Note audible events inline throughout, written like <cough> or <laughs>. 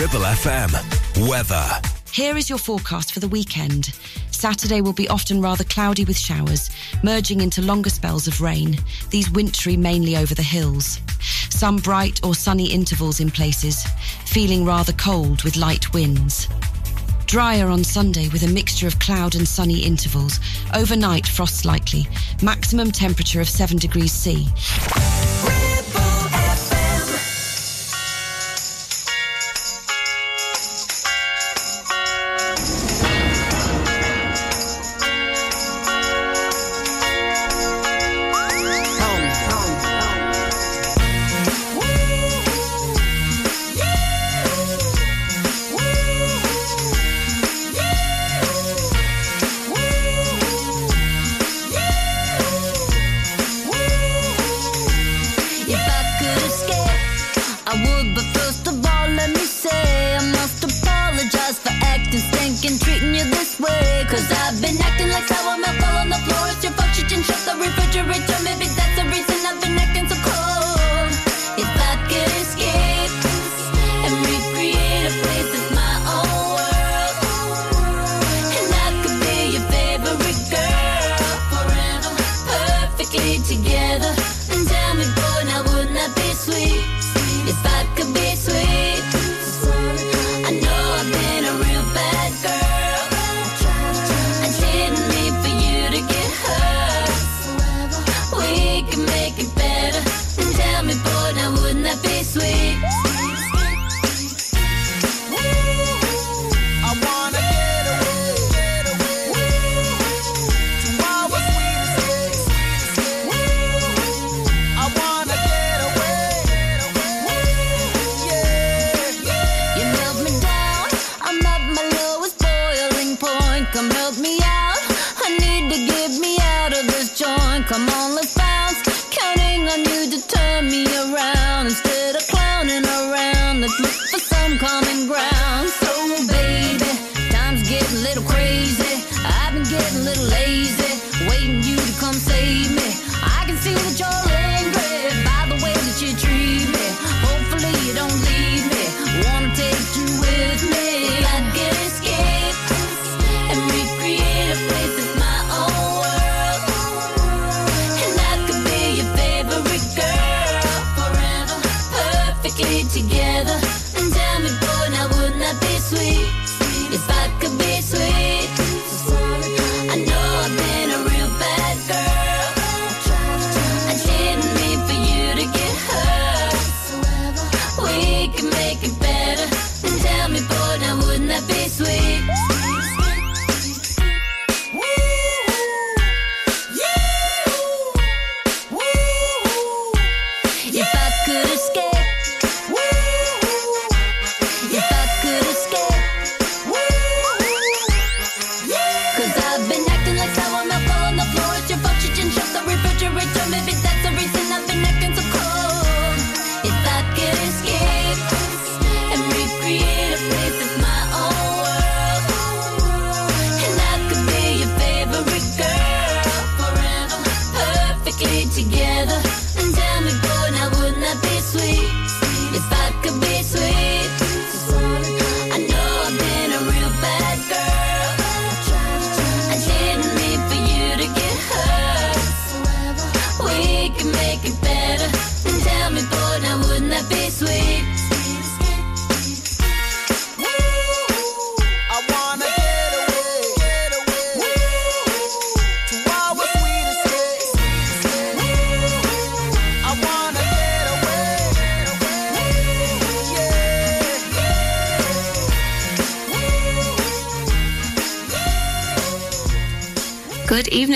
Ribble FM. Weather. Here is your forecast for the weekend. Saturday will be often rather cloudy with showers, merging into longer spells of rain, these wintry mainly over the hills. Some bright or sunny intervals in places, feeling rather cold with light winds. Drier on Sunday with a mixture of cloud and sunny intervals. Overnight, frost likely. Maximum temperature of 7 degrees C.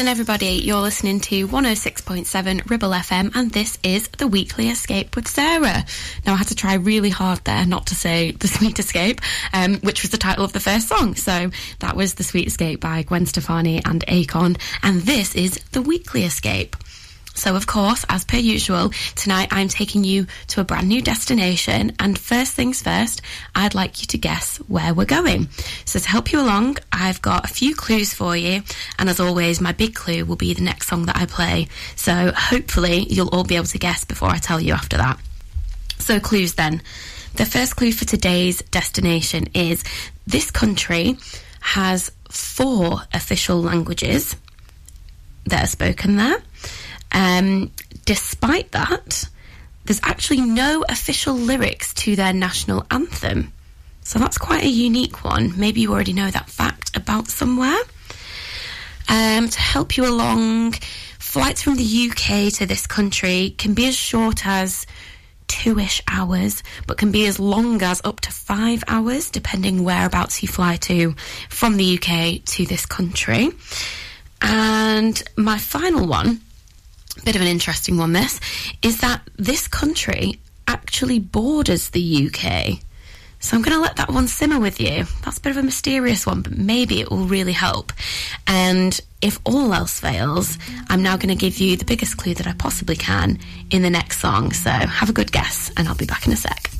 evening, everybody. You're listening to 106.7 Ribble FM, and this is The Weekly Escape with Sarah. Now, I had to try really hard there not to say The Sweet Escape, um, which was the title of the first song. So that was The Sweet Escape by Gwen Stefani and Akon, and this is The Weekly Escape. So, of course, as per usual, tonight I'm taking you to a brand new destination. And first things first, I'd like you to guess where we're going. So, to help you along, I've got a few clues for you. And as always, my big clue will be the next song that I play. So, hopefully, you'll all be able to guess before I tell you after that. So, clues then. The first clue for today's destination is this country has four official languages that are spoken there. Um, despite that, there's actually no official lyrics to their national anthem. So that's quite a unique one. Maybe you already know that fact about somewhere. Um, to help you along, flights from the UK to this country can be as short as two ish hours, but can be as long as up to five hours, depending whereabouts you fly to from the UK to this country. And my final one, bit of an interesting one, this, is that this country actually borders the UK. So I'm going to let that one simmer with you. That's a bit of a mysterious one, but maybe it will really help. And if all else fails, I'm now going to give you the biggest clue that I possibly can in the next song. So have a good guess, and I'll be back in a sec.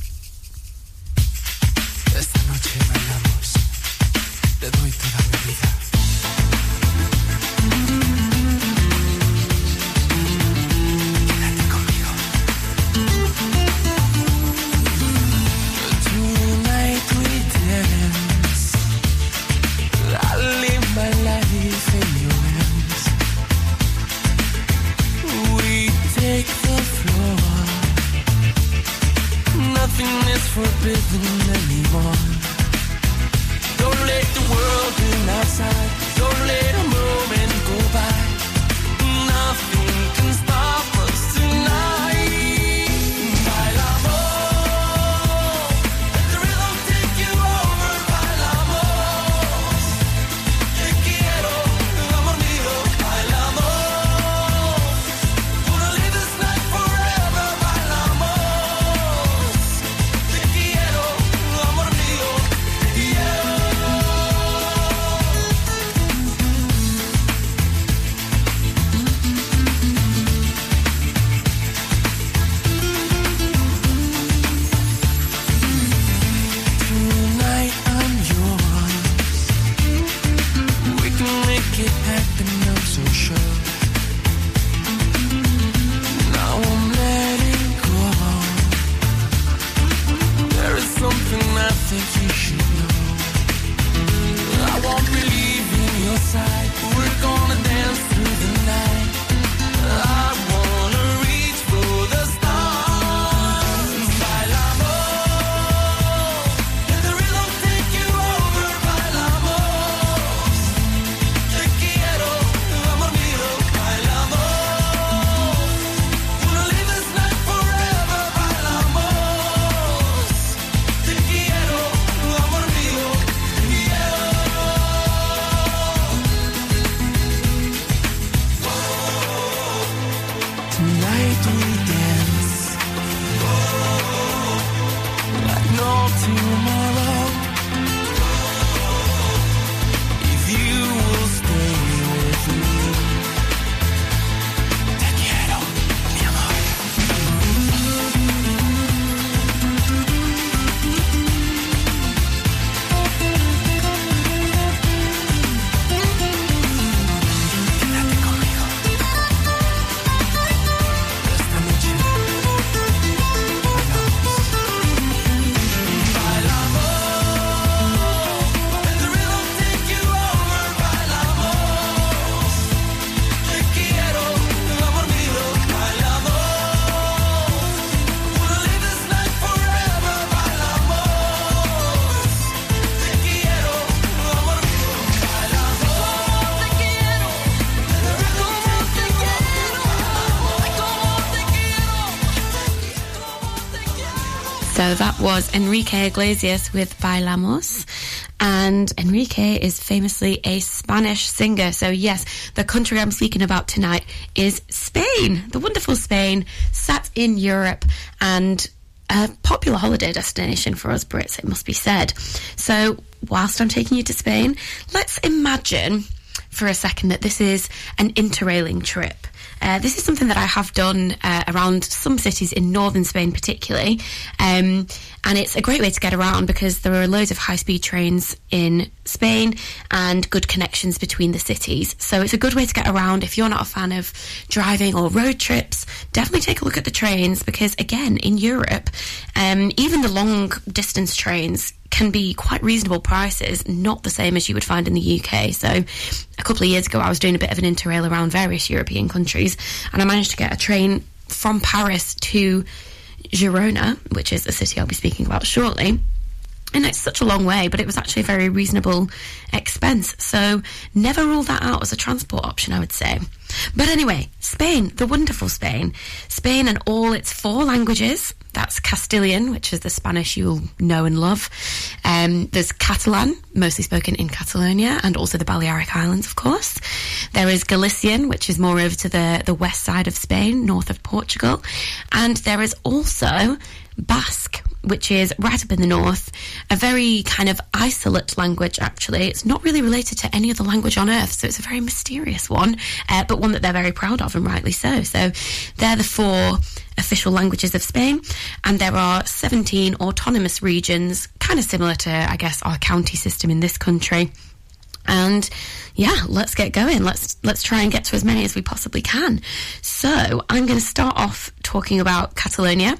That was Enrique Iglesias with Bailamos. And Enrique is famously a Spanish singer. So, yes, the country I'm speaking about tonight is Spain, the wonderful Spain, sat in Europe and a popular holiday destination for us Brits, it must be said. So, whilst I'm taking you to Spain, let's imagine for a second that this is an interrailing trip. Uh, this is something that I have done uh, around some cities in northern Spain, particularly. Um, and it's a great way to get around because there are loads of high speed trains in Spain and good connections between the cities. So it's a good way to get around. If you're not a fan of driving or road trips, definitely take a look at the trains because, again, in Europe, um, even the long distance trains can be quite reasonable prices, not the same as you would find in the UK. So, a couple of years ago, I was doing a bit of an interrail around various European countries, and I managed to get a train from Paris to Girona, which is a city I'll be speaking about shortly. And it's such a long way, but it was actually a very reasonable expense. So never rule that out as a transport option, I would say. But anyway, Spain, the wonderful Spain. Spain and all its four languages. That's Castilian, which is the Spanish you'll know and love. Um, there's Catalan, mostly spoken in Catalonia, and also the Balearic Islands, of course. There is Galician, which is more over to the, the west side of Spain, north of Portugal. And there is also Basque, which is right up in the north, a very kind of isolate language, actually. It's not really related to any other language on earth, so it's a very mysterious one, uh, but one that they're very proud of, and rightly so. So they're the four official languages of Spain, and there are 17 autonomous regions, kind of similar to, I guess, our county system in this country. And yeah, let's get going. Let's let's try and get to as many as we possibly can. So I'm going to start off talking about Catalonia.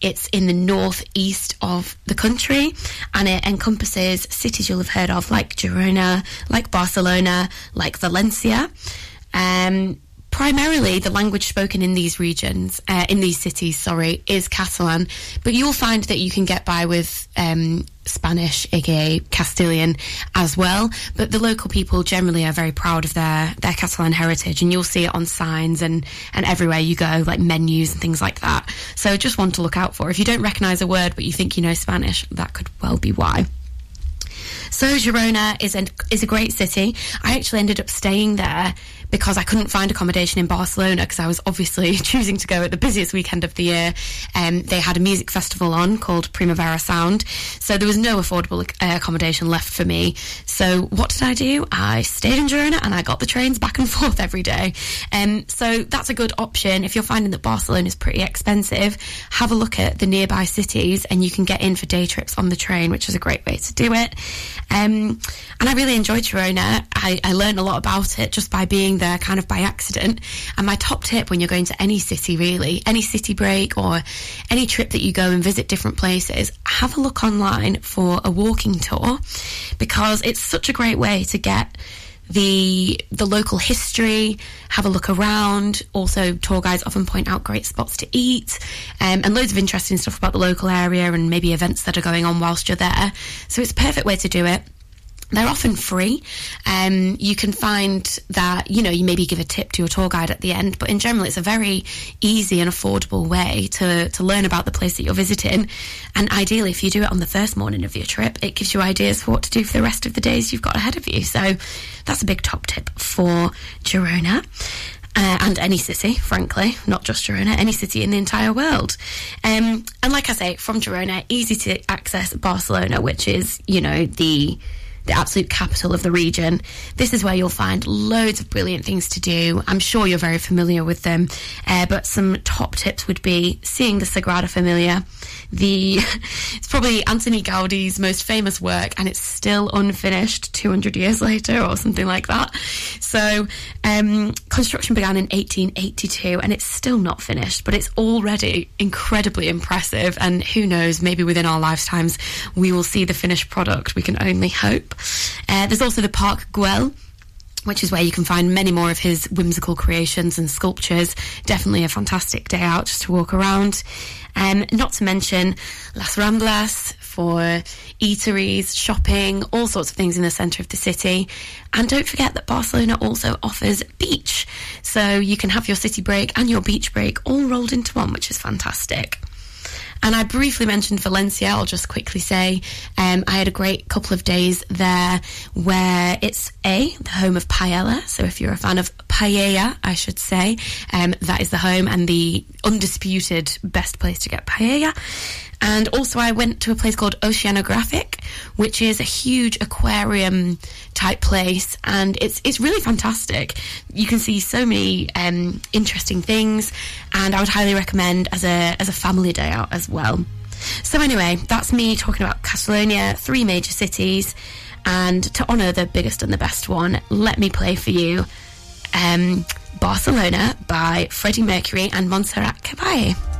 It's in the northeast of the country and it encompasses cities you'll have heard of like Girona, like Barcelona, like Valencia. Um, primarily the language spoken in these regions, uh, in these cities, sorry, is Catalan. But you'll find that you can get by with um, Spanish, aka Castilian, as well. But the local people generally are very proud of their their Catalan heritage, and you'll see it on signs and and everywhere you go, like menus and things like that. So just one to look out for. If you don't recognise a word but you think you know Spanish, that could well be why. So Girona is a, is a great city. I actually ended up staying there because I couldn't find accommodation in Barcelona because I was obviously <laughs> choosing to go at the busiest weekend of the year. Um, they had a music festival on called Primavera Sound, so there was no affordable uh, accommodation left for me. So what did I do? I stayed in Girona and I got the trains back and <laughs> forth every day. Um, so that's a good option if you're finding that Barcelona is pretty expensive. Have a look at the nearby cities and you can get in for day trips on the train, which is a great way to do it. Um, and I really enjoyed Girona. I, I learned a lot about it just by being there kind of by accident. And my top tip when you're going to any city, really, any city break or any trip that you go and visit different places, have a look online for a walking tour because it's such a great way to get the the local history, have a look around. Also, tour guides often point out great spots to eat, um, and loads of interesting stuff about the local area and maybe events that are going on whilst you're there. So it's a perfect way to do it. They're often free. Um, you can find that, you know, you maybe give a tip to your tour guide at the end, but in general, it's a very easy and affordable way to, to learn about the place that you're visiting. And ideally, if you do it on the first morning of your trip, it gives you ideas for what to do for the rest of the days you've got ahead of you. So that's a big top tip for Girona. Uh, and any city, frankly, not just Girona, any city in the entire world. Um, and like I say, from Girona, easy to access Barcelona, which is, you know, the the absolute capital of the region. This is where you'll find loads of brilliant things to do. I'm sure you're very familiar with them, uh, but some top tips would be seeing the Sagrada Familia. The <laughs> it's probably Antoni Gaudi's most famous work, and it's still unfinished 200 years later, or something like that. So um, construction began in 1882, and it's still not finished, but it's already incredibly impressive. And who knows, maybe within our lifetimes we will see the finished product. We can only hope. Uh, there's also the Park Güell which is where you can find many more of his whimsical creations and sculptures. Definitely a fantastic day out just to walk around. Um, not to mention Las Ramblas for eateries, shopping, all sorts of things in the centre of the city. And don't forget that Barcelona also offers beach. So you can have your city break and your beach break all rolled into one, which is fantastic. And I briefly mentioned Valencia. I'll just quickly say um, I had a great couple of days there where it's A, the home of paella. So if you're a fan of paella, I should say, um, that is the home and the undisputed best place to get paella. And also, I went to a place called Oceanographic, which is a huge aquarium type place, and it's it's really fantastic. You can see so many um, interesting things, and I would highly recommend as a as a family day out as well. So anyway, that's me talking about Catalonia, three major cities, and to honour the biggest and the best one, let me play for you um, Barcelona by Freddie Mercury and Montserrat Caballé.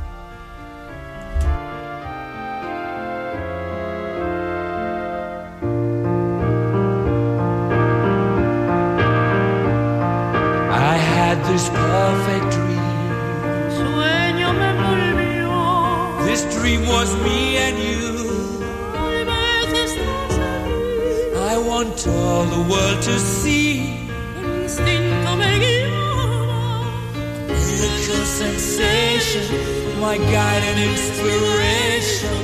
Dream was me and you. I want all the world to see. Miracle sensation, my guide and inspiration.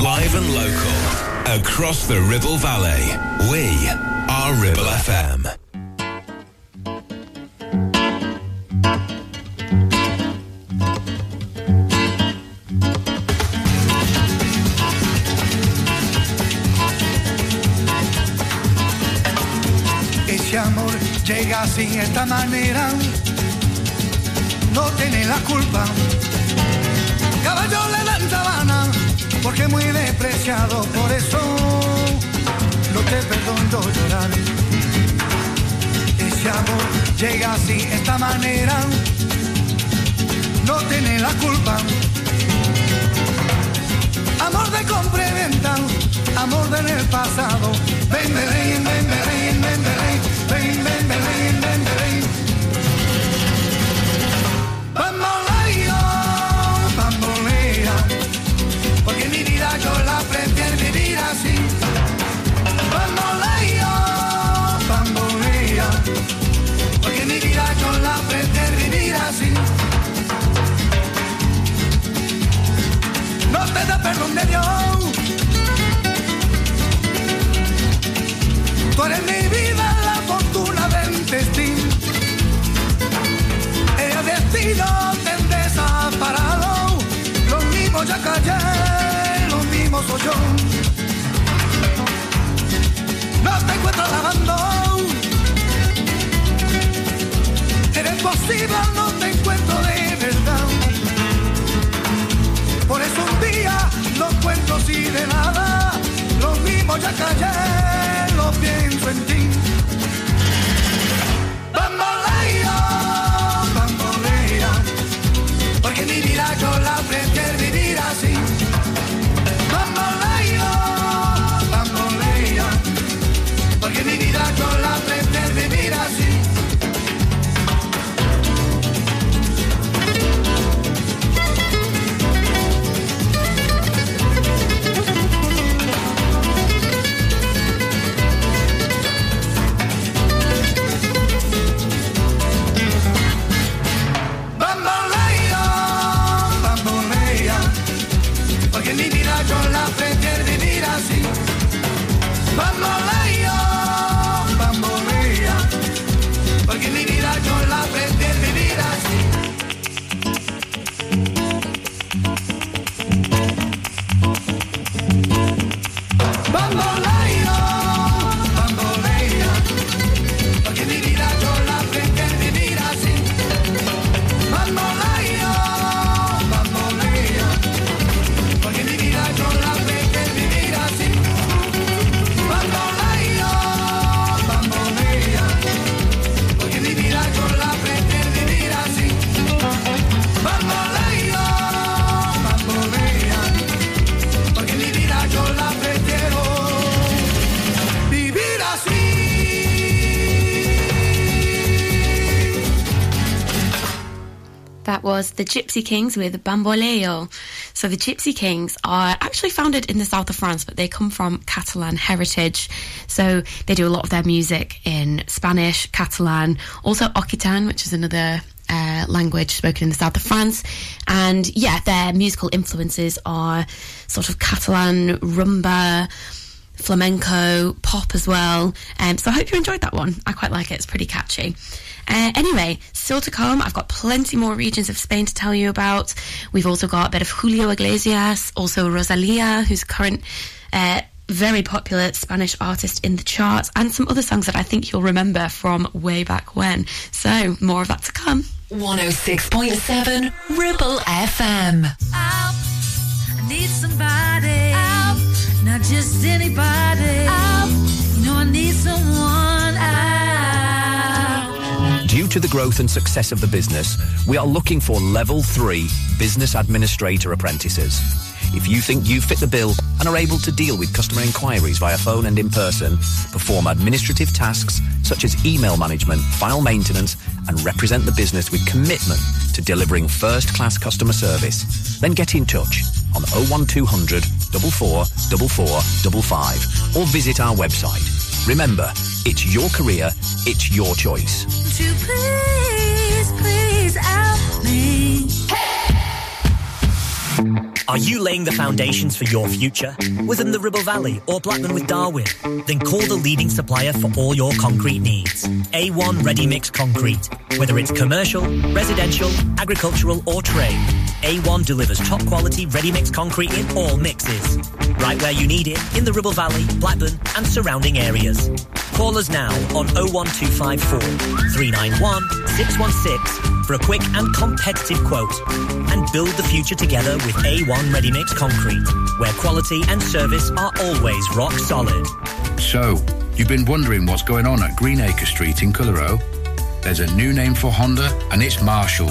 Live and local. Across the Ribble Valley. We are Ribble FM. Ese amor llega así, esta manera, no tiene la culpa. Caballo le dan sabana, porque muy despreciado, por eso no te perdono llorar. Ese amor llega así, esta manera, no tiene la culpa. Amor de compra amor del el pasado. Ven, ven, ven, ven, ven, ven, ven, ven, ven, ven, ven, ven, mi vida yo la prefiero vivir así. Bamboleo, bambolea, porque mi vida yo la prefiero vivir así. No te da perdón de Dios. Tú eres mi vida, la fortuna del destino. El destino te desaparado. Lo mismo ya callé, soy yo. No te encuentro lavando. Eres posible, no te encuentro de verdad. Por eso un día no cuento si de nada. Lo mismo ya callé, lo pienso en ti. The Gypsy Kings with Bamboleo. So the Gypsy Kings are actually founded in the south of France, but they come from Catalan heritage. So they do a lot of their music in Spanish, Catalan, also Occitan, which is another uh, language spoken in the south of France. And yeah, their musical influences are sort of Catalan, rumba, flamenco, pop as well. Um, so I hope you enjoyed that one. I quite like it. It's pretty catchy. Uh, anyway, still to come. I've got plenty more regions of Spain to tell you about. We've also got a bit of Julio Iglesias, also Rosalia, who's current uh, very popular Spanish artist in the charts, and some other songs that I think you'll remember from way back when. So more of that to come. 106.7 Ribble FM. Out. Just anybody. Out. You know I need someone. Due to the growth and success of the business, we are looking for level three business administrator apprentices. If you think you fit the bill and are able to deal with customer inquiries via phone and in person, perform administrative tasks such as email management, file maintenance, and represent the business with commitment to delivering first class customer service, then get in touch on 01200 44 44 55 or visit our website. Remember, it's your career, it's your choice. Won't please, please help me? Are you laying the foundations for your future? Within the Ribble Valley or Blackburn with Darwen? Then call the leading supplier for all your concrete needs. A1 Ready Mix Concrete. Whether it's commercial, residential, agricultural or trade, A1 delivers top quality ready mix concrete in all mixes. Right where you need it, in the Ribble Valley, Blackburn and surrounding areas. Call us now on 01254 391 616 for a quick and competitive quote. And build the future together with A1 Ready Mix Concrete, where quality and service are always rock solid. So, you've been wondering what's going on at Greenacre Street in Clitheroe? There's a new name for Honda and it's Marshall.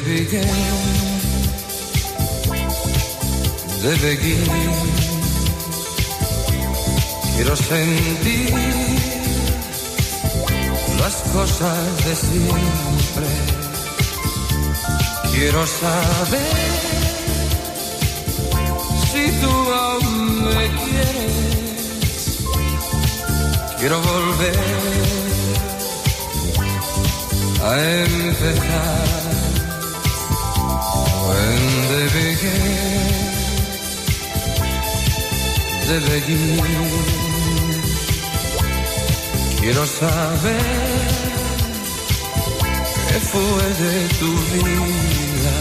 They they begin. Quiero sentir las cosas de siempre. Quiero saber si tú aún me quieres. Quiero volver a empezar. When they began, they begin. Quiero saber qué fue de tu vida.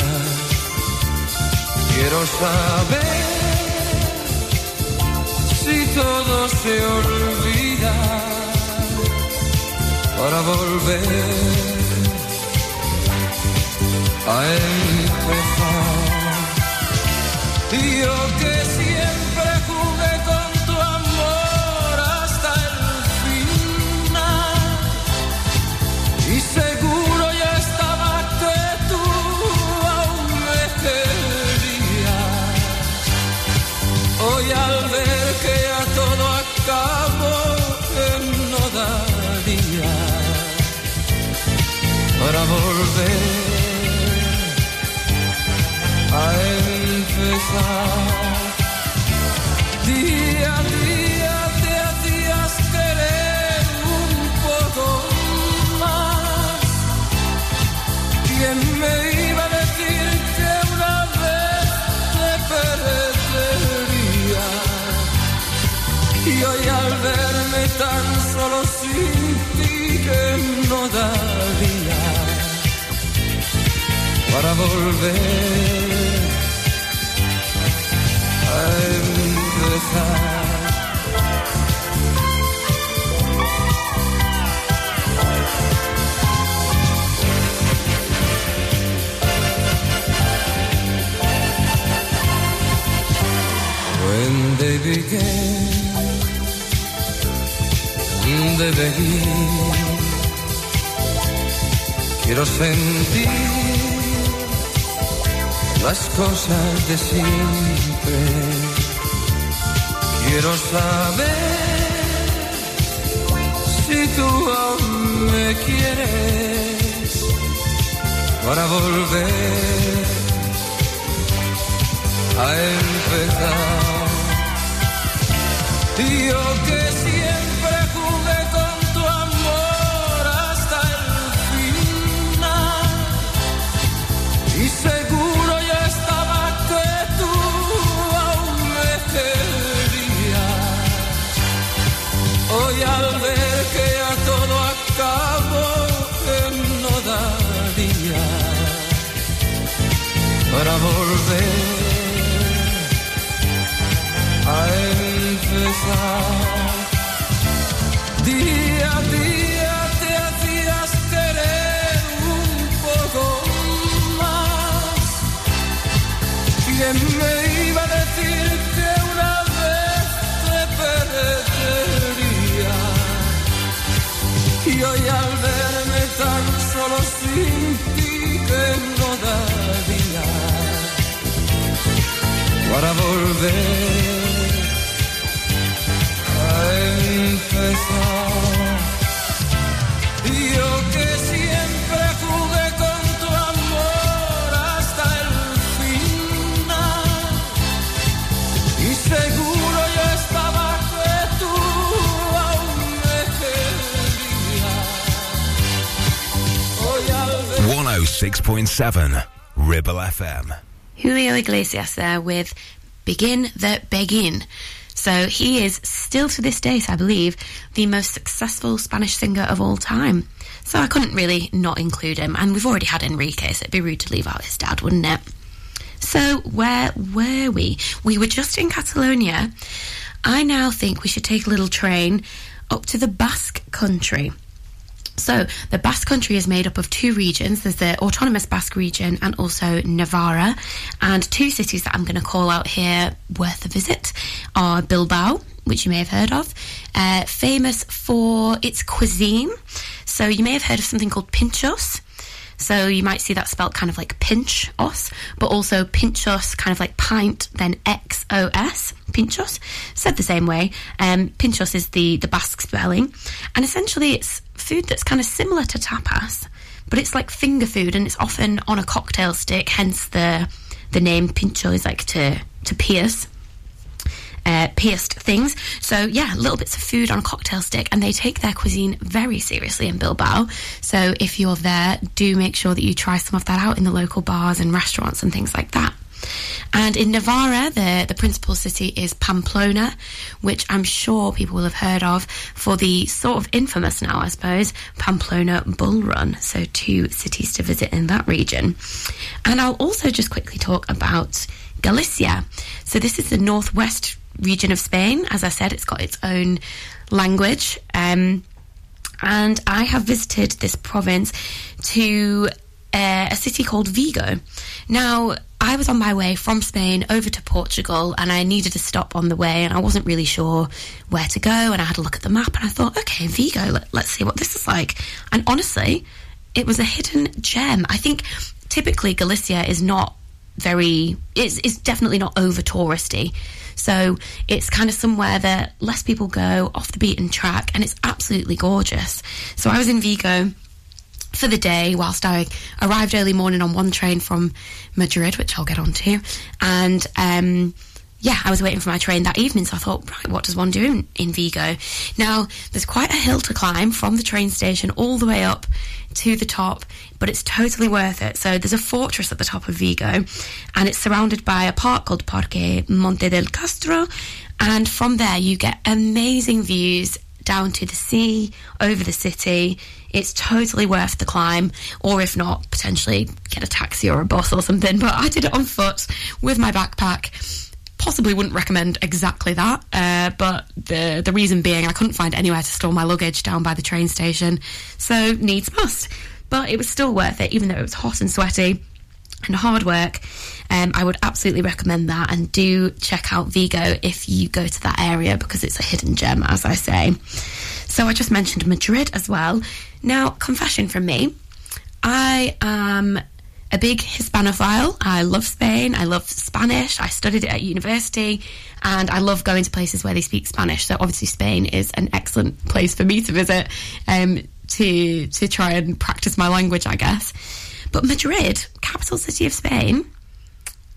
Quiero saber si todo se olvida para volver a empezar. Yo que siempre jugué con tu amor hasta el final. Y seguro ya estaba que tú aún me querías. Hoy al ver que ya todo acabó, que no daría para volver Día a día te hacías querer un poco más. ¿Quién me iba a decir que una vez te perdería? Y hoy al verme tan solo sin ti que no daría para volver empezar. When they began, they begin. Quiero sentir las cosas de siempre. Quiero saber si tú aún me quieres para volver a empezar. Yo que siempre Día a día te hacías querer un poco más. ¿Quién me iba a decir que una vez te perdería? Y hoy al verme tan solo sin ti que no para volver empezó. Yo que siempre jugué con tu amor hasta el final. Y seguro yo estaba que tú aún me querías. 106.7 Ribble FM. Julio Iglesias there with Begin the Beguine. So he is still to this date, I believe, the most successful Spanish singer of all time. So I couldn't really not include him. And we've already had Enrique, so it'd be rude to leave out his dad, wouldn't it? So where were we? We were just in Catalonia. I now think we should take a little train up to the Basque country. So, the Basque country is made up of two regions. There's the autonomous Basque region and also Navarra. And two cities that I'm going to call out here worth a visit are Bilbao, which you may have heard of, uh, famous for its cuisine. So, you may have heard of something called pinchos. So you might see that spelt kind of like pinch os, but also pinchos, kind of like pint, then X O S, pinchos. Said the same way. Um, pinchos is the, the Basque spelling. And essentially it's food that's kind of similar to tapas, but it's like finger food and it's often on a cocktail stick, hence the the name pincho is like to, to pierce uh, pierced things. So yeah, little bits of food on a cocktail stick, and they take their cuisine very seriously in Bilbao. So if you're there, do make sure that you try some of that out in the local bars and restaurants and things like that. And in Navarra, the, the principal city is Pamplona, which I'm sure people will have heard of for the sort of infamous now, I suppose, Pamplona Bull Run. So, two cities to visit in that region. And I'll also just quickly talk about Galicia. So, this is the northwest region of Spain. As I said, it's got its own language. Um, and I have visited this province to uh, a city called Vigo. Now, I was on my way from Spain over to Portugal and I needed a stop on the way and I wasn't really sure where to go and I had a look at the map and I thought, okay, Vigo, let, let's see what this is like. And honestly, it was a hidden gem. I think typically Galicia is not very, it's, it's definitely not over touristy. So it's kind of somewhere that less people go off the beaten track and it's absolutely gorgeous. So I was in Vigo for the day whilst I arrived early morning on one train from Madrid, which I'll get onto. And um, yeah, I was waiting for my train that evening, so I thought, right, what does one do in, in Vigo? Now, there's quite a hill to climb from the train station all the way up to the top, but it's totally worth it. So there's a fortress at the top of Vigo, and it's surrounded by a park called Parque Monte del Castro. And from there, you get amazing views down to the sea, over the city. It's totally worth the climb, or if not, potentially get a taxi or a bus or something. But I did it on foot with my backpack. Possibly wouldn't recommend exactly that, uh, but the the reason being I couldn't find anywhere to store my luggage down by the train station, so needs must. But it was still worth it, even though it was hot and sweaty and hard work. Um, I would absolutely recommend that and do check out Vigo if you go to that area because it's a hidden gem, as I say. So I just mentioned Madrid as well. Now, confession from me I am a big Hispanophile. I love Spain. I love Spanish. I studied it at university and I love going to places where they speak Spanish. So obviously Spain is an excellent place for me to visit um, to to try and practice my language, I guess. But Madrid, capital city of Spain,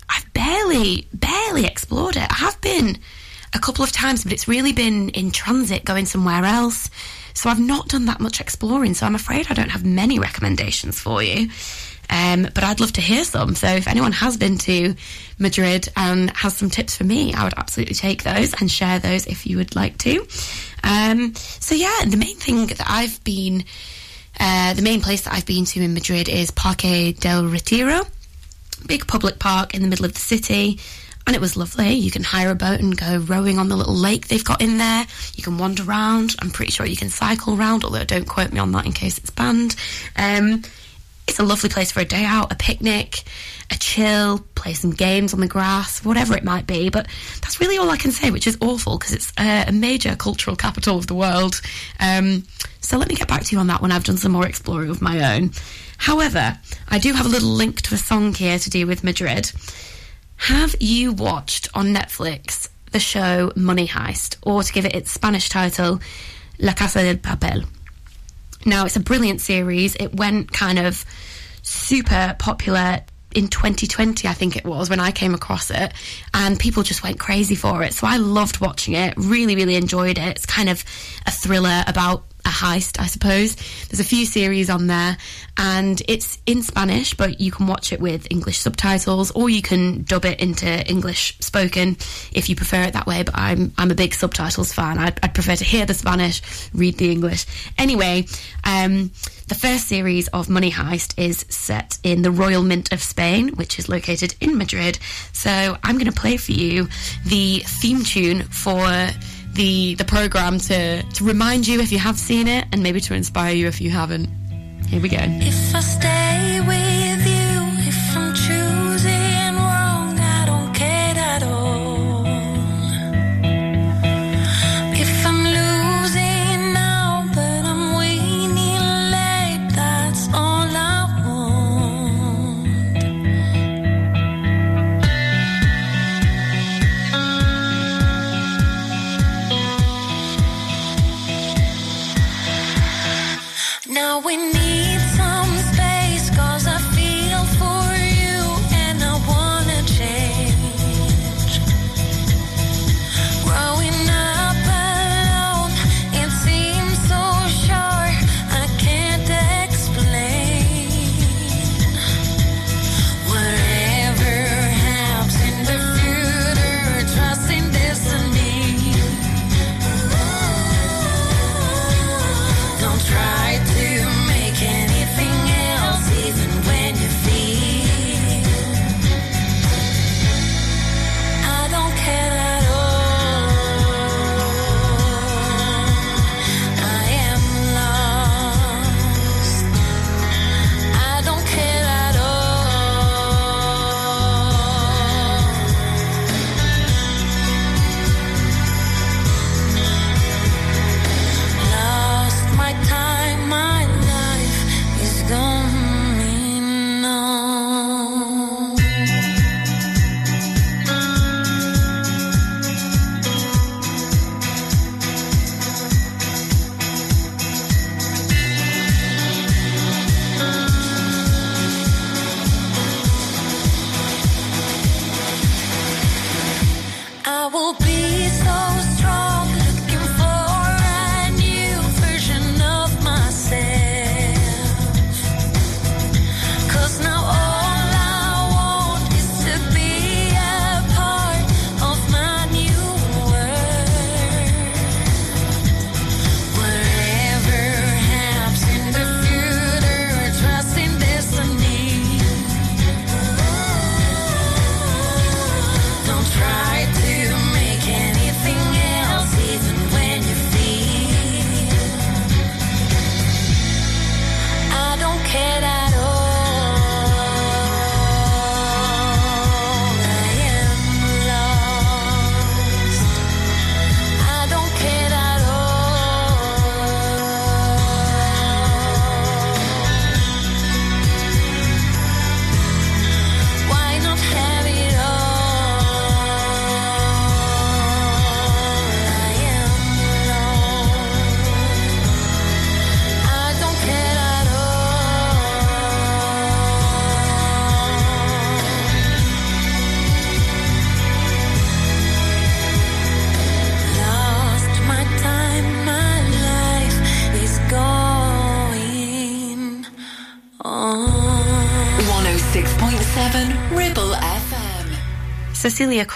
I've barely, barely explored it. I have been a couple of times, but it's really been in transit going somewhere else. So I've not done that much exploring. So I'm afraid I don't have many recommendations for you. Um, but I'd love to hear some. So if anyone has been to Madrid and has some tips for me, I would absolutely take those and share those if you would like to. Um, so yeah, the main thing that I've been, uh, the main place that I've been to in Madrid is Parque del Retiro, big public park in the middle of the city. And it was lovely. You can hire a boat and go rowing on the little lake they've got in there. You can wander around. I'm pretty sure you can cycle around, although don't quote me on that in case it's banned. Um, it's a lovely place for a day out, a picnic, a chill, play some games on the grass, whatever it might be. But that's really all I can say, which is awful because it's a, a major cultural capital of the world. Um, so let me get back to you on that when I've done some more exploring of my own. However, I do have a little link to a song here to do with Madrid. Have you watched on Netflix the show Money Heist, or to give it its Spanish title, La Casa del Papel? Now, it's a brilliant series. It went kind of super popular in 2020, I think it was, when I came across it, and people just went crazy for it. So I loved watching it, really, really enjoyed it. It's kind of a thriller about heist, I suppose. There's a few series on there, and it's in Spanish, but you can watch it with English subtitles, or you can dub it into English spoken if you prefer it that way. But I'm I'm a big subtitles fan. I'd, I'd prefer to hear the Spanish, read the English. Anyway, um, the first series of Money Heist is set in the Royal Mint of Spain, which is located in Madrid. So I'm going to play for you the theme tune for the the program to to remind you if you have seen it, and maybe to inspire you if you haven't. Here we go.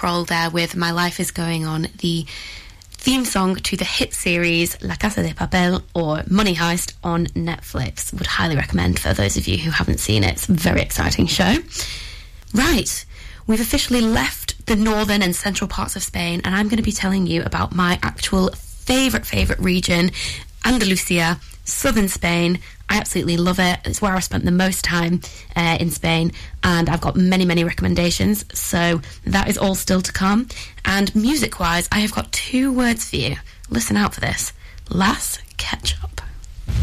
Krull there with My Life is Going On, the theme song to the hit series La Casa de Papel or Money Heist on Netflix. Would highly recommend for those of you who haven't seen it. It's a very exciting show. Right, we've officially left the northern and central parts of Spain, and I'm going to be telling you about my actual favourite, favourite region, Andalusia, southern Spain. I absolutely love it. It's where I spent the most time uh, in Spain, and I've got many, many recommendations. So that is all still to come. And music wise, I have got two words for you. Listen out for this Las Ketchup.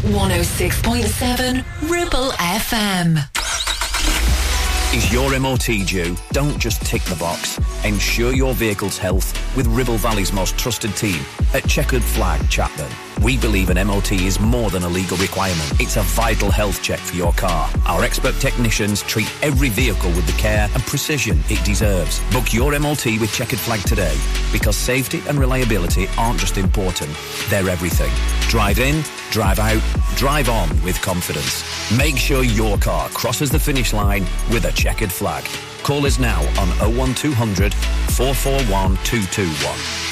106.7 Ribble FM. Is your MOT due? Don't just tick the box. Ensure your vehicle's health with Ribble Valley's most trusted team at Checkered Flag Chapman. We believe an MOT is more than a legal requirement. It's a vital health check for your car. Our expert technicians treat every vehicle with the care and precision it deserves. Book your MOT with Checkered Flag today because safety and reliability aren't just important, they're everything. Drive in, drive out, drive on with confidence. Make sure your car crosses the finish line with a checkered flag. Call us now on 01200 441 221.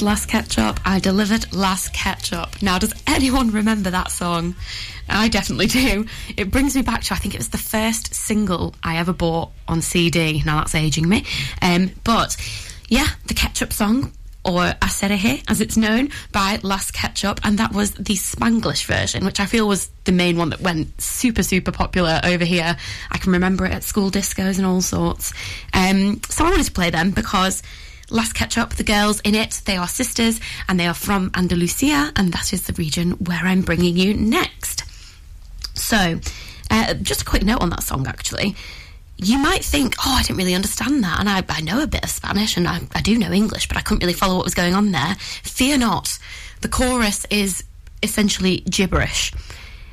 Said Las Ketchup. I delivered Las Ketchup. Now, does anyone remember that song? I definitely do. It brings me back to I think it was the first single I ever bought on CD. Now that's aging me. Um, but yeah, the ketchup song. Or Aserehe, as it's known, by Las Ketchup, and that was the Spanglish version, which I feel was the main one that went super, super popular over here. I can remember it at school discos and all sorts. Um, so I wanted to play them because Las Ketchup, the girls in it, they are sisters and they are from Andalusia, and that is the region where I'm bringing you next. So, uh, just a quick note on that song actually. You might think, oh, I didn't really understand that, and I, I know a bit of Spanish and I, I do know English, but I couldn't really follow what was going on there. Fear not, the chorus is essentially gibberish.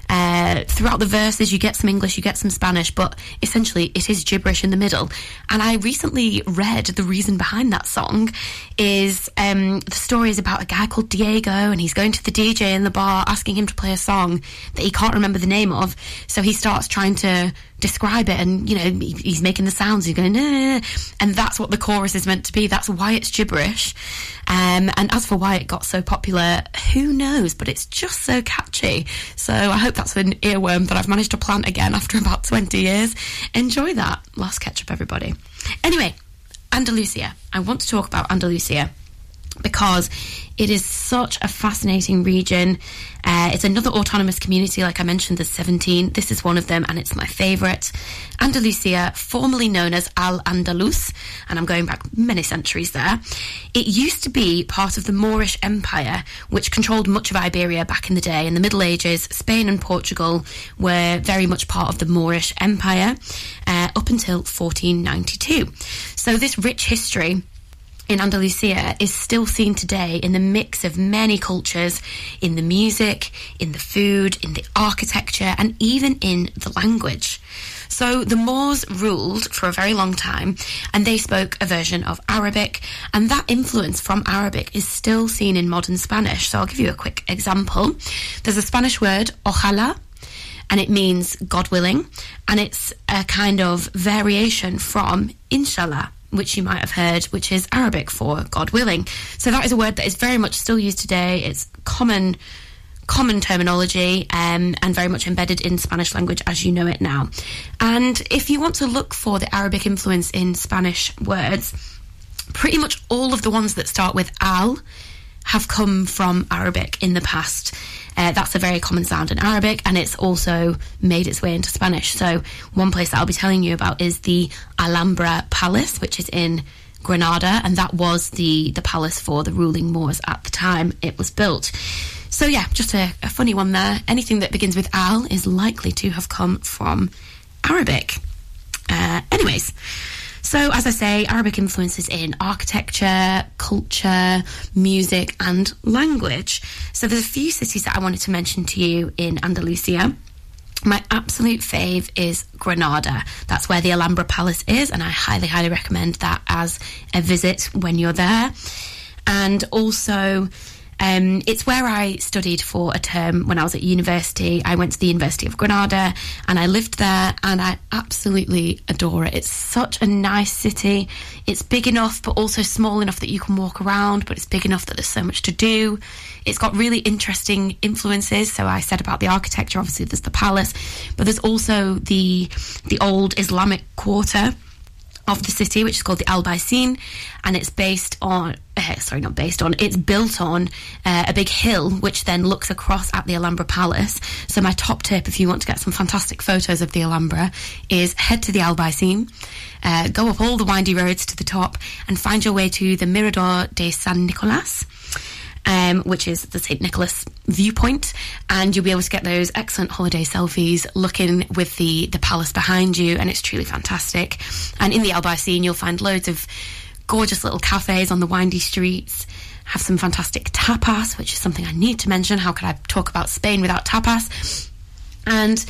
Uh, throughout the verses, you get some English, you get some Spanish, but essentially it is gibberish in the middle. And I recently read the reason behind that song is um, the story is about a guy called Diego, and he's going to the DJ in the bar asking him to play a song that he can't remember the name of. So he starts trying to describe it, and you know he's making the sounds. He's going, "Nah, nah, nah," and that's what the chorus is meant to be. That's why it's gibberish. Um, and as for why it got so popular, who knows? But it's just so catchy. So I hope that's an earworm that I've managed to plant again after <laughs> about 20 years. Enjoy that. Las Ketchup everybody. Anyway, Andalusia. I want to talk about Andalusia because it is such a fascinating region. Uh, it's another autonomous community, like I mentioned, there's 17. This is one of them, and it's my favourite. Andalusia, formerly known as Al Andalus, and I'm going back many centuries there. It used to be part of the Moorish Empire, which controlled much of Iberia back in the day. In the Middle Ages, Spain and Portugal were very much part of the Moorish Empire uh, up until 1492. So, this rich history in Andalusia is still seen today in the mix of many cultures, in the music, in the food, in the architecture, and even in the language. So the Moors ruled for a very long time and they spoke a version of Arabic, and that influence from Arabic is still seen in modern Spanish. So I'll give you a quick example. There's a Spanish word, ojalá, and it means God willing, and it's a kind of variation from inshallah, which you might have heard, which is Arabic for God willing. So that is a word that is very much still used today. It's common common terminology um, and very much embedded in Spanish language as you know it now. And if you want to look for the Arabic influence in Spanish words, pretty much all of the ones that start with al have come from Arabic in the past. Uh, that's a very common sound in Arabic, and it's also made its way into Spanish. So, one place that I'll be telling you about is the Alhambra Palace, which is in Granada, and that was the the palace for the ruling Moors at the time it was built. So, yeah, just a, a funny one there. Anything that begins with al is likely to have come from Arabic. Uh, anyways. So, as I say, Arabic influences in architecture, culture, music, and language. So, there's a few cities that I wanted to mention to you in Andalusia. My absolute fave is Granada. That's where the Alhambra Palace is, and I highly, highly recommend that as a visit when you're there. And also, um, it's where I studied for a term when I was at university. I went to the University of Granada and I lived there and I absolutely adore it. It's such a nice city. It's big enough but also small enough that you can walk around, but it's big enough that there's so much to do. It's got really interesting influences. So I said about the architecture, obviously there's the palace, but there's also the the old Islamic quarter of the city, which is called the Albaicin, and it's based on, uh, sorry, not based on, it's built on uh, a big hill, which then looks across at the Alhambra Palace. So my top tip, if you want to get some fantastic photos of the Alhambra, is head to the Albaicin, uh, go up all the windy roads to the top, and find your way to the Mirador de San Nicolas um, which is the St. Nicholas viewpoint, and you'll be able to get those excellent holiday selfies looking with the, the palace behind you, and it's truly fantastic. And in the Albaicin, you'll find loads of gorgeous little cafes on the windy streets, have some fantastic tapas, which is something I need to mention. How could I talk about Spain without tapas? And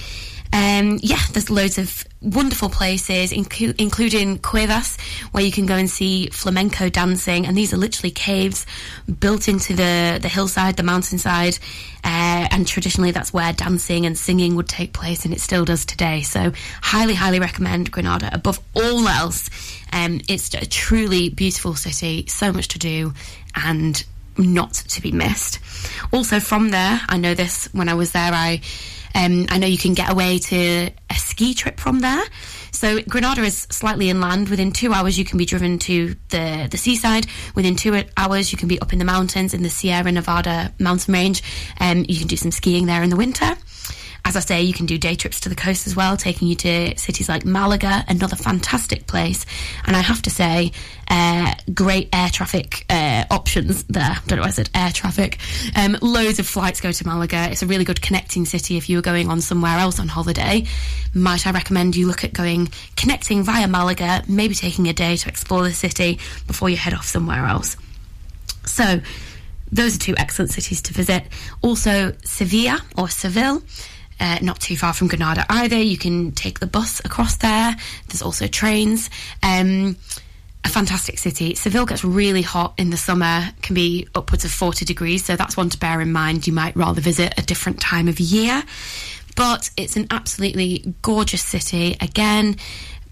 Um, yeah, there's loads of wonderful places, inclu- including Cuevas, where you can go and see flamenco dancing. And these are literally caves built into the, the hillside, the mountainside. Uh, and traditionally, that's where dancing and singing would take place, and it still does today. So, highly, highly recommend Granada above all else. Um, it's a truly beautiful city, so much to do, and not to be missed. Also, from there, I know this when I was there, I um, I know you can get away to a ski trip from there. So Granada is slightly inland. Within two hours, you can be driven to the the seaside. Within two hours, you can be up in the mountains in the Sierra Nevada mountain range. Um, you can do some skiing there in the winter. As I say, you can do day trips to the coast as well, taking you to cities like Malaga, another fantastic place. And I have to say, uh, great air traffic uh, options there. I don't know why I said air traffic. Um, loads of flights go to Malaga. It's a really good connecting city if you were going on somewhere else on holiday. Might I recommend you look at going connecting via Malaga, maybe taking a day to explore the city before you head off somewhere else. So, those are two excellent cities to visit. Also, Sevilla or Seville. Uh, not too far from Granada either. You can take the bus across there. There's also trains. Um, a fantastic city. Seville gets really hot in the summer, can be upwards of 40 degrees, so that's one to bear in mind. You might rather visit a different time of year. But it's an absolutely gorgeous city. Again,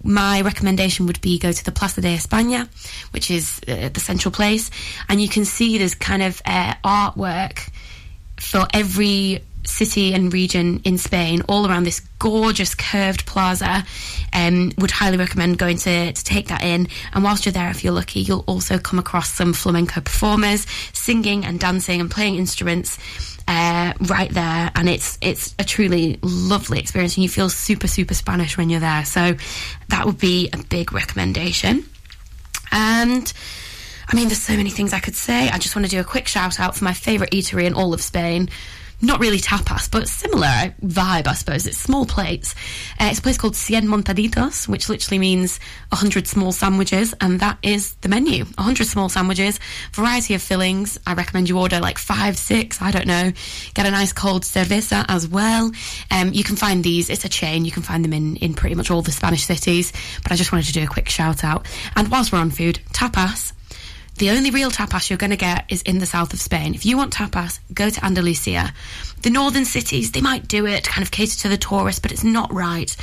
my recommendation would be go to the Plaza de España, which is uh, the central place, and you can see there's kind of uh, artwork for every city and region in Spain, all around this gorgeous curved plaza. Um, would highly recommend going to, to take that in. And whilst you're there, if you're lucky, you'll also come across some flamenco performers singing and dancing and playing instruments. Uh, right there, and it's it's a truly lovely experience, and you feel super super Spanish when you're there. So that would be a big recommendation. And I mean, there's so many things I could say. I just want to do a quick shout out for my favourite eatery in all of Spain. Not really tapas, but similar vibe, I suppose. It's small plates. Uh, it's a place called Cien Montaditos, which literally means 100 small sandwiches, and that is the menu. 100 small sandwiches, variety of fillings. I recommend you order like five, six, I don't know. Get a nice cold cerveza as well. Um, you can find these, it's a chain, you can find them in, in pretty much all the Spanish cities, but I just wanted to do a quick shout out. And whilst we're on food, tapas. The only real tapas you're going to get is in the south of Spain. If you want tapas, go to Andalusia. The northern cities, they might do it, kind of cater to the tourists, but it's not right.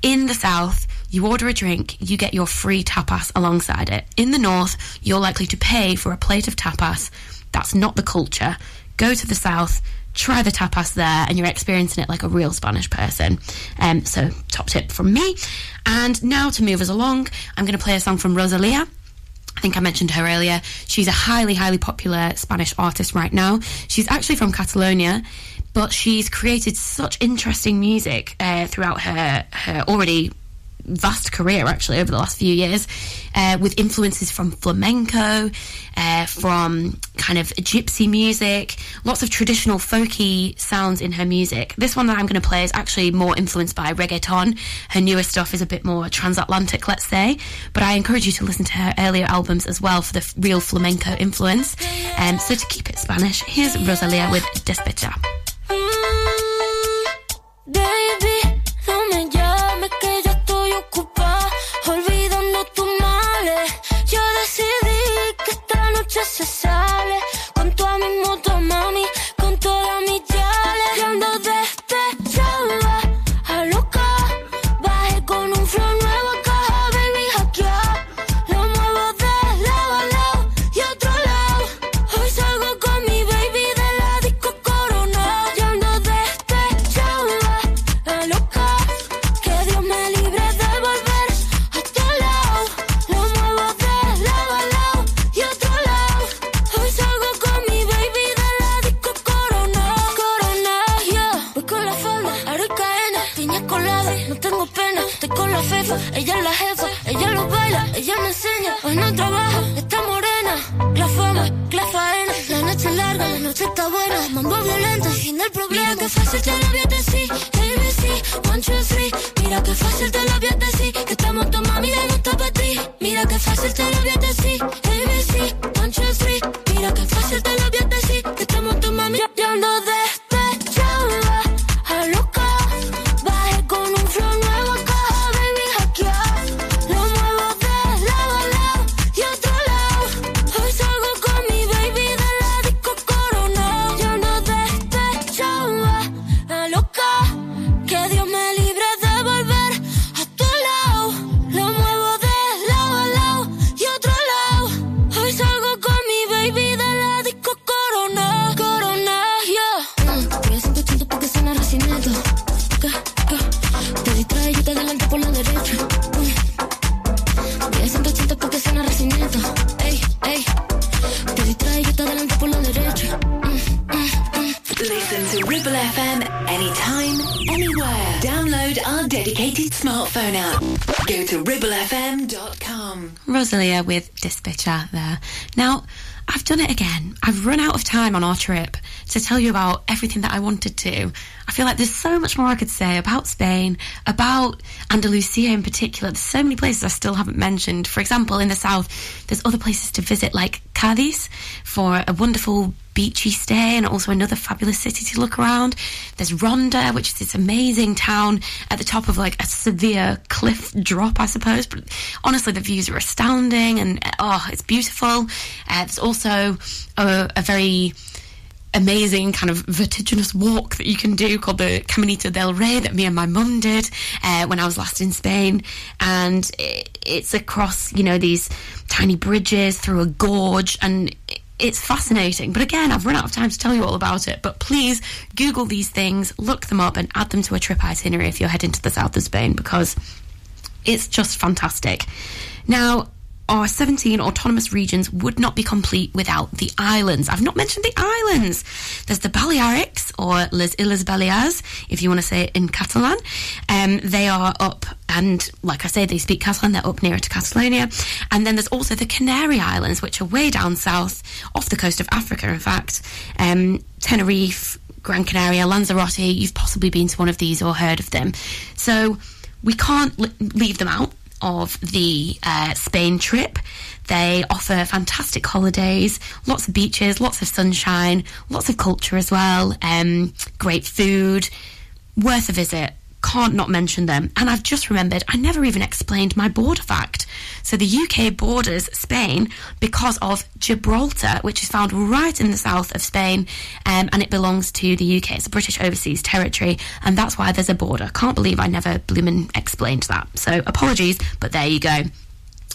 In the south, you order a drink, you get your free tapas alongside it. In the north, you're likely to pay for a plate of tapas. That's not the culture. Go to the south, try the tapas there, and you're experiencing it like a real Spanish person. Um, so, top tip from me. And now to move us along, I'm going to play a song from Rosalia. I think I mentioned her earlier. She's a highly, highly popular Spanish artist right now. She's actually from Catalonia, but she's created such interesting music uh, throughout her her already vast career actually over the last few years uh, with influences from flamenco uh, from kind of gypsy music lots of traditional folky sounds in her music. This one that i'm going to play is actually more influenced by reggaeton. Her newer stuff is a bit more transatlantic let's say but i encourage you to listen to her earlier albums as well for the real flamenco influence. Um, so to keep it spanish here's rosalia with despecha y fin del problema. Mira With Despechá there. Now, I've done it again. I've run out of time on our trip to tell you about everything that I wanted to. I feel like there's so much more I could say about Spain, about Andalusia in particular. There's so many places I still haven't mentioned. For example, in the south, there's other places to visit like Cadiz for a wonderful beachy stay and also another fabulous city to look around. There's Ronda, which is this amazing town at the top of like a severe cliff drop, I suppose. But honestly, the views are astounding and oh, it's beautiful. Uh, there's also a, a very amazing kind of vertiginous walk that you can do called the Caminito del Rey that me and my mum did uh, when I was last in Spain. And it, it's across, you know, these tiny bridges through a gorge and it's fascinating. But again, I've run out of time to tell you all about it. But please Google these things, look them up, and add them to a trip itinerary if you're heading to the south of Spain because it's just fantastic. Now, our 17 autonomous regions would not be complete without the islands. I've not mentioned the islands. There's the Balearics, or Les Illes Balears, if you want to say it in Catalan. Um, they are up, and like I say, they speak Catalan, they're up nearer to Catalonia. And then there's also the Canary Islands, which are way down south, off the coast of Africa, in fact. Um, Tenerife, Gran Canaria, Lanzarote, you've possibly been to one of these or heard of them. So we can't li- leave them out of the uh, Spain trip. They offer fantastic holidays, lots of beaches, lots of sunshine, lots of culture as well, um, great food, worth a visit. Can't not mention them. And I've just remembered I never even explained my border fact. So the UK borders Spain because of Gibraltar, which is found right in the south of Spain, um, and it belongs to the UK. It's a British overseas territory, and that's why there's a border. Can't believe I never bloomin' explained that. So apologies, but there you go.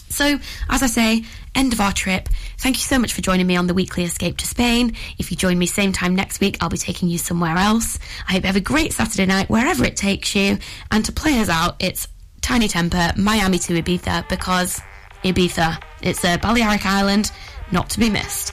So, as I say, end of our trip. Thank you so much for joining me on the weekly escape to Spain. If you join me same time next week, I'll be taking you somewhere else. I hope you have a great Saturday night wherever it takes you. And to play us out, it's Tinie Tempah, Miami to Ibiza, because Ibiza, it's a Balearic island not to be missed.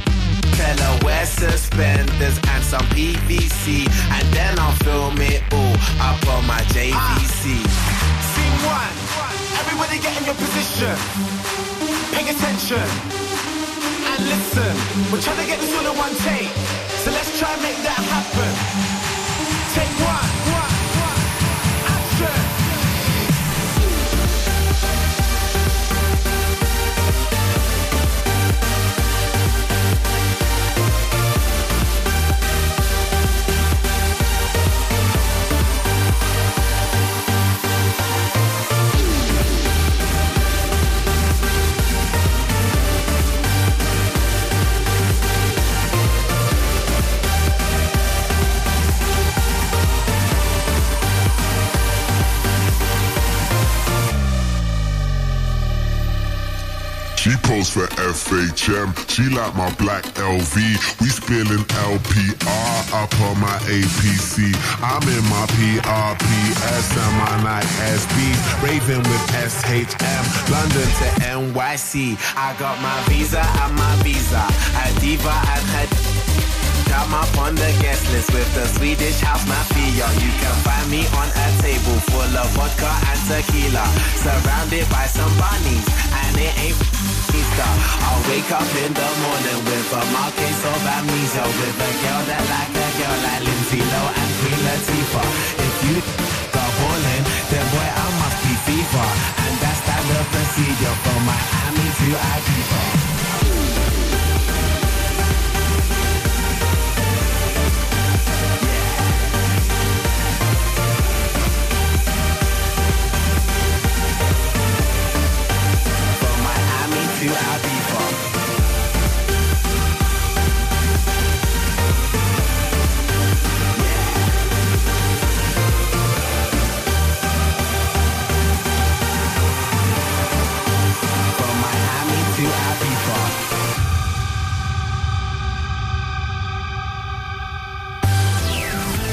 Her wear suspenders and some PVC And then I'll film it all up on my JVC Scene one, everybody get in your position. Pay attention. And listen. We're trying to get this all in one take. So let's try and make that happen for FHM. She like my black LV. We spilling LPR up on my APC. I'm in my PRPS and my Nike SB. Raving with SHM, London to NYC. I got my visa and my visa. A diva and her. Come up on the guest list with the Swedish house mafia. You can find me on a table full of vodka and tequila, surrounded by some bunnies, and it ain't I'll wake up in the morning with a marquise of amnesia, with a girl that like a girl like Lindsay Lohan and Queen Latifah. If you the ballin', then boy I must be FIFA, and that's that the procedure from Miami to Ibiza.